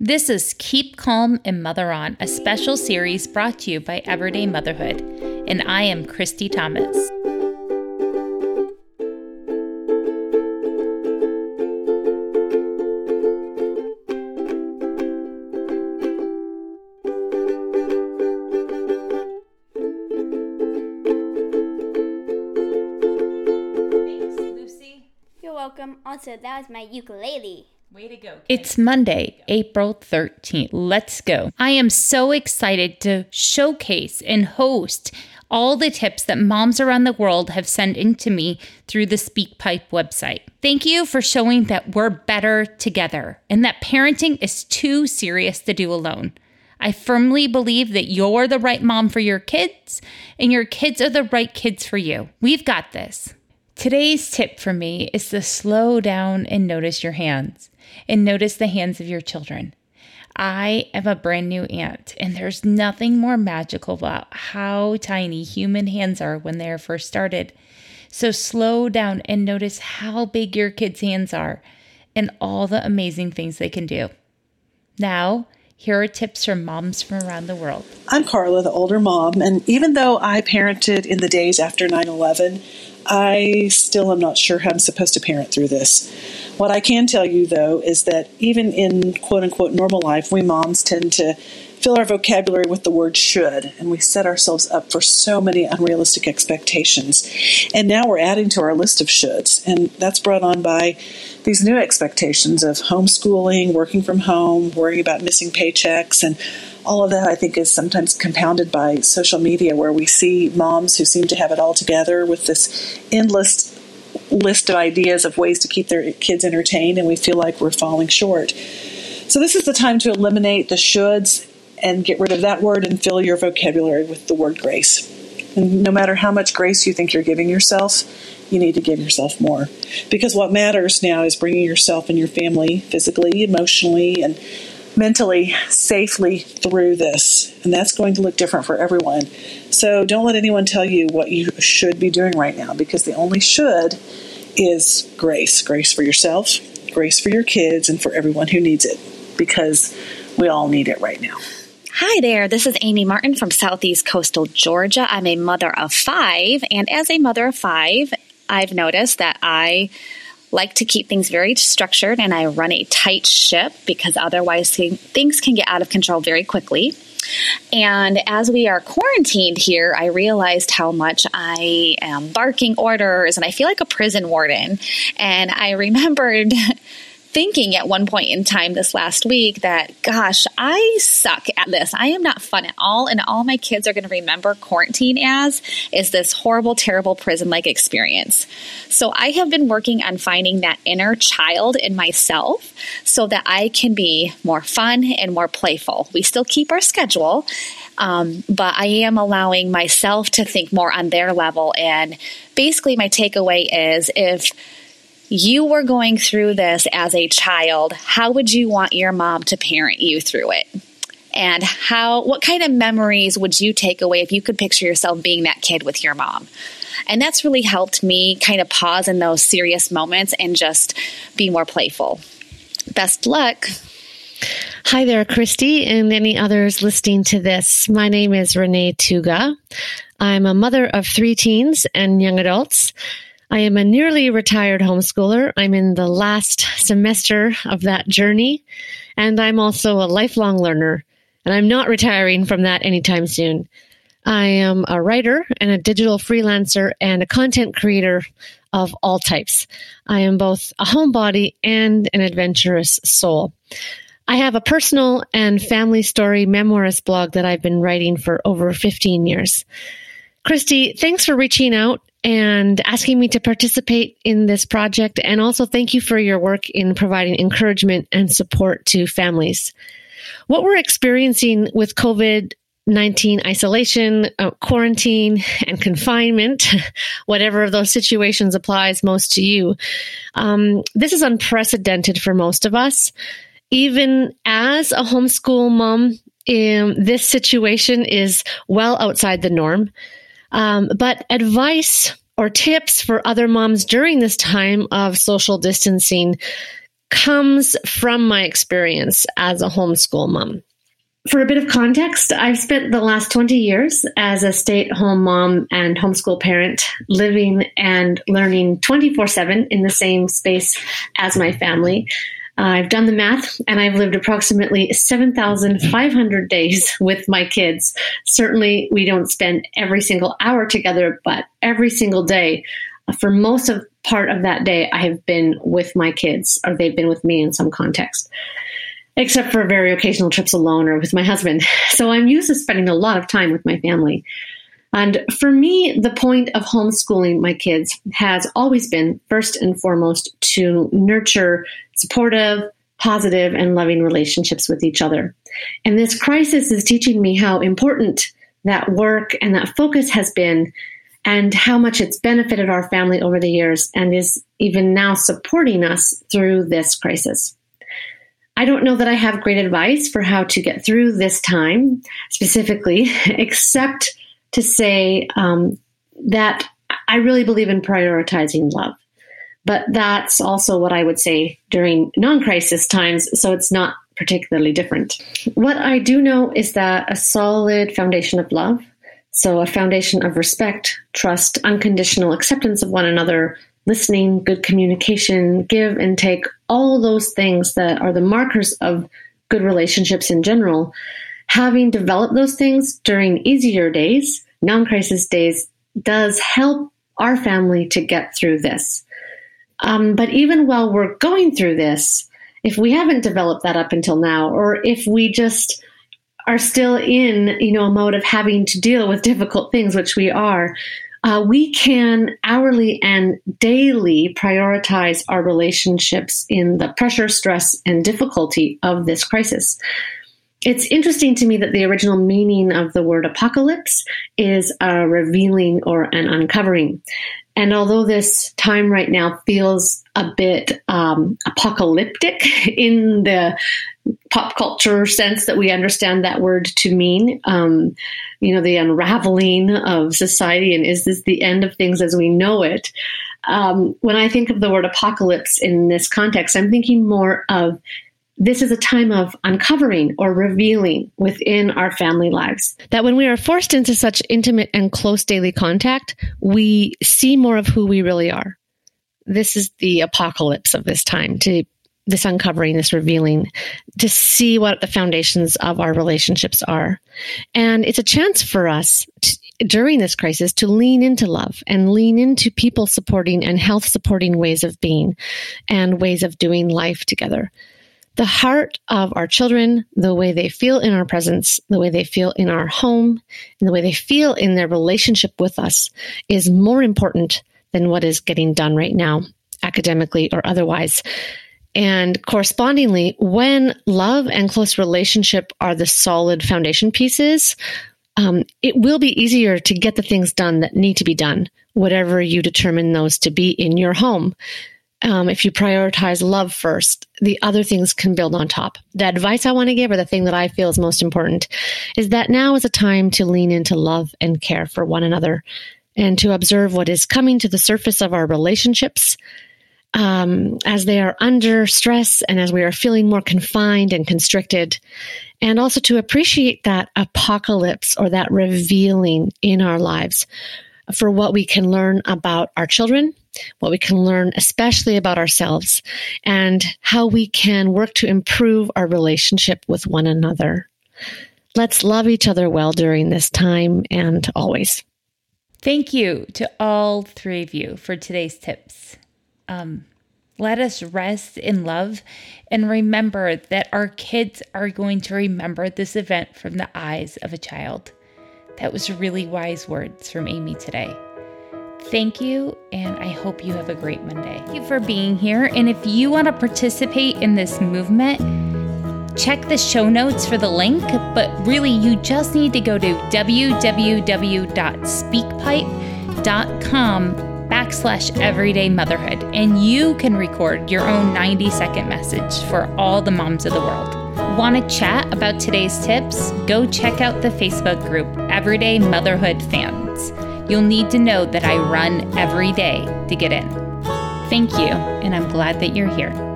This is Keep Calm and Mother On, a special series brought to you by Everyday Motherhood, and I am Christy Thomas. Thanks, Lucy. You're welcome. Also, that was my ukulele. Way to go. It's Monday, April 13th. Let's go. I am so excited to showcase and host all the tips that moms around the world have sent in to me through the SpeakPipe website. Thank you for showing that we're better together and that parenting is too serious to do alone. I firmly believe that you're the right mom for your kids and your kids are the right kids for you. We've got this. Today's tip for me is to slow down and notice your hands and notice the hands of your children. I am a brand new aunt, and there's nothing more magical about how tiny human hands are when they are first started. So slow down and notice how big your kids' hands are and all the amazing things they can do. Now, here are tips from moms from around the world. I'm Carla, the older mom, and even though I parented in the days after 9 11, I still am not sure how I'm supposed to parent through this. What I can tell you, though, is that even in quote unquote normal life, we moms tend to fill our vocabulary with the word should, and we set ourselves up for so many unrealistic expectations. And now we're adding to our list of shoulds, and that's brought on by these new expectations of homeschooling, working from home, worrying about missing paychecks, and all of that I think is sometimes compounded by social media, where we see moms who seem to have it all together with this endless list of ideas of ways to keep their kids entertained, and we feel like we're falling short. So, this is the time to eliminate the shoulds and get rid of that word and fill your vocabulary with the word grace. And no matter how much grace you think you're giving yourself, you need to give yourself more. Because what matters now is bringing yourself and your family physically, emotionally, and mentally safely through this. And that's going to look different for everyone. So don't let anyone tell you what you should be doing right now because the only should is grace grace for yourself, grace for your kids, and for everyone who needs it because we all need it right now. Hi there, this is Amy Martin from Southeast Coastal Georgia. I'm a mother of five, and as a mother of five, I've noticed that I like to keep things very structured and I run a tight ship because otherwise things can get out of control very quickly. And as we are quarantined here, I realized how much I am barking orders and I feel like a prison warden. And I remembered thinking at one point in time this last week that, gosh, I suck at this. I am not fun at all. And all my kids are going to remember quarantine as is this horrible, terrible prison like experience. So I have been working on finding that inner child in myself so that I can be more fun and more playful. We still keep our schedule. Um, but I am allowing myself to think more on their level. And basically, my takeaway is if you were going through this as a child, how would you want your mom to parent you through it? And how what kind of memories would you take away if you could picture yourself being that kid with your mom? And that's really helped me kind of pause in those serious moments and just be more playful. Best luck. Hi there, Christy, and any others listening to this. My name is Renee Tougas. I'm a mother of three teens and young adults. I am a nearly retired homeschooler. I'm in the last semester of that journey, and I'm also a lifelong learner, and I'm not retiring from that anytime soon. I am a writer and a digital freelancer and a content creator of all types. I am both a homebody and an adventurous soul. I have a personal and family story memoirist blog that I've been writing for over 15 years. Christy, thanks for reaching out and asking me to participate in this project. And also, thank you for your work in providing encouragement and support to families. What we're experiencing with COVID 19 isolation, uh, quarantine, and confinement, whatever of those situations applies most to you, um, this is unprecedented for most of us. Even as a homeschool mom, um, this situation is well outside the norm. Um, but advice or tips for other moms during this time of social distancing comes from my experience as a homeschool mom. For a bit of context, I've spent the last 20 years as a stay at home mom and homeschool parent, living and learning 24 7 in the same space as my family. I've done the math and I've lived approximately 7,500 days with my kids. Certainly, we don't spend every single hour together, but every single day, for most of part of that day, I have been with my kids or they've been with me in some context except for very occasional trips alone or with my husband. So I'm used to spending a lot of time with my family. And for me, the point of homeschooling my kids has always been first and foremost to nurture supportive, positive, and loving relationships with each other. And this crisis is teaching me how important that work and that focus has been and how much it's benefited our family over the years and is even now supporting us through this crisis. I don't know that I have great advice for how to get through this time specifically, except to say um, that I really believe in prioritizing love. But that's also what I would say during non crisis times, so it's not particularly different. What I do know is that a solid foundation of love, so a foundation of respect, trust, unconditional acceptance of one another, listening, good communication, give and take, all those things that are the markers of good relationships in general. Having developed those things during easier days, non crisis days, does help our family to get through this. Um, but even while we're going through this, if we haven't developed that up until now, or if we just are still in, you know, a mode of having to deal with difficult things, which we are, uh, we can hourly and daily prioritize our relationships in the pressure, stress, and difficulty of this crisis. It's interesting to me that the original meaning of the word apocalypse is a revealing or an uncovering. And although this time right now feels a bit um, apocalyptic in the pop culture sense that we understand that word to mean, um, you know, the unraveling of society and is this the end of things as we know it? Um, when I think of the word apocalypse in this context, I'm thinking more of this is a time of uncovering or revealing within our family lives. That when we are forced into such intimate and close daily contact, we see more of who we really are. This is the apocalypse of this time to this uncovering, this revealing, to see what the foundations of our relationships are. And it's a chance for us to, during this crisis to lean into love and lean into people supporting and health supporting ways of being and ways of doing life together the heart of our children, the way they feel in our presence, the way they feel in our home, and the way they feel in their relationship with us is more important than what is getting done right now, academically or otherwise. And correspondingly, when love and close relationship are the solid foundation pieces, um, it will be easier to get the things done that need to be done, whatever you determine those to be in your home um, if you prioritize love first, the other things can build on top. The advice I want to give, or the thing that I feel is most important, is that now is a time to lean into love and care for one another and to observe what is coming to the surface of our relationships um, as they are under stress and as we are feeling more confined and constricted. And also to appreciate that apocalypse or that revealing in our lives for what we can learn about our children what we can learn, especially about ourselves, and how we can work to improve our relationship with one another. Let's love each other well during this time and always. Thank you to all three of you for today's tips. Um, let us rest in love and remember that our kids are going to remember this event from the eyes of a child. That was really wise words from Amy today. Thank you, and I hope you have a great Monday. Thank you for being here. And if you want to participate in this movement, check the show notes for the link. But really, you just need to go to www.speakpipe.com backslash everyday motherhood, and you can record your own 90 second message for all the moms of the world. Want to chat about today's tips? Go check out the Facebook group Everyday Motherhood Fans. You'll need to know that I run every day to get in. Thank you, and I'm glad that you're here.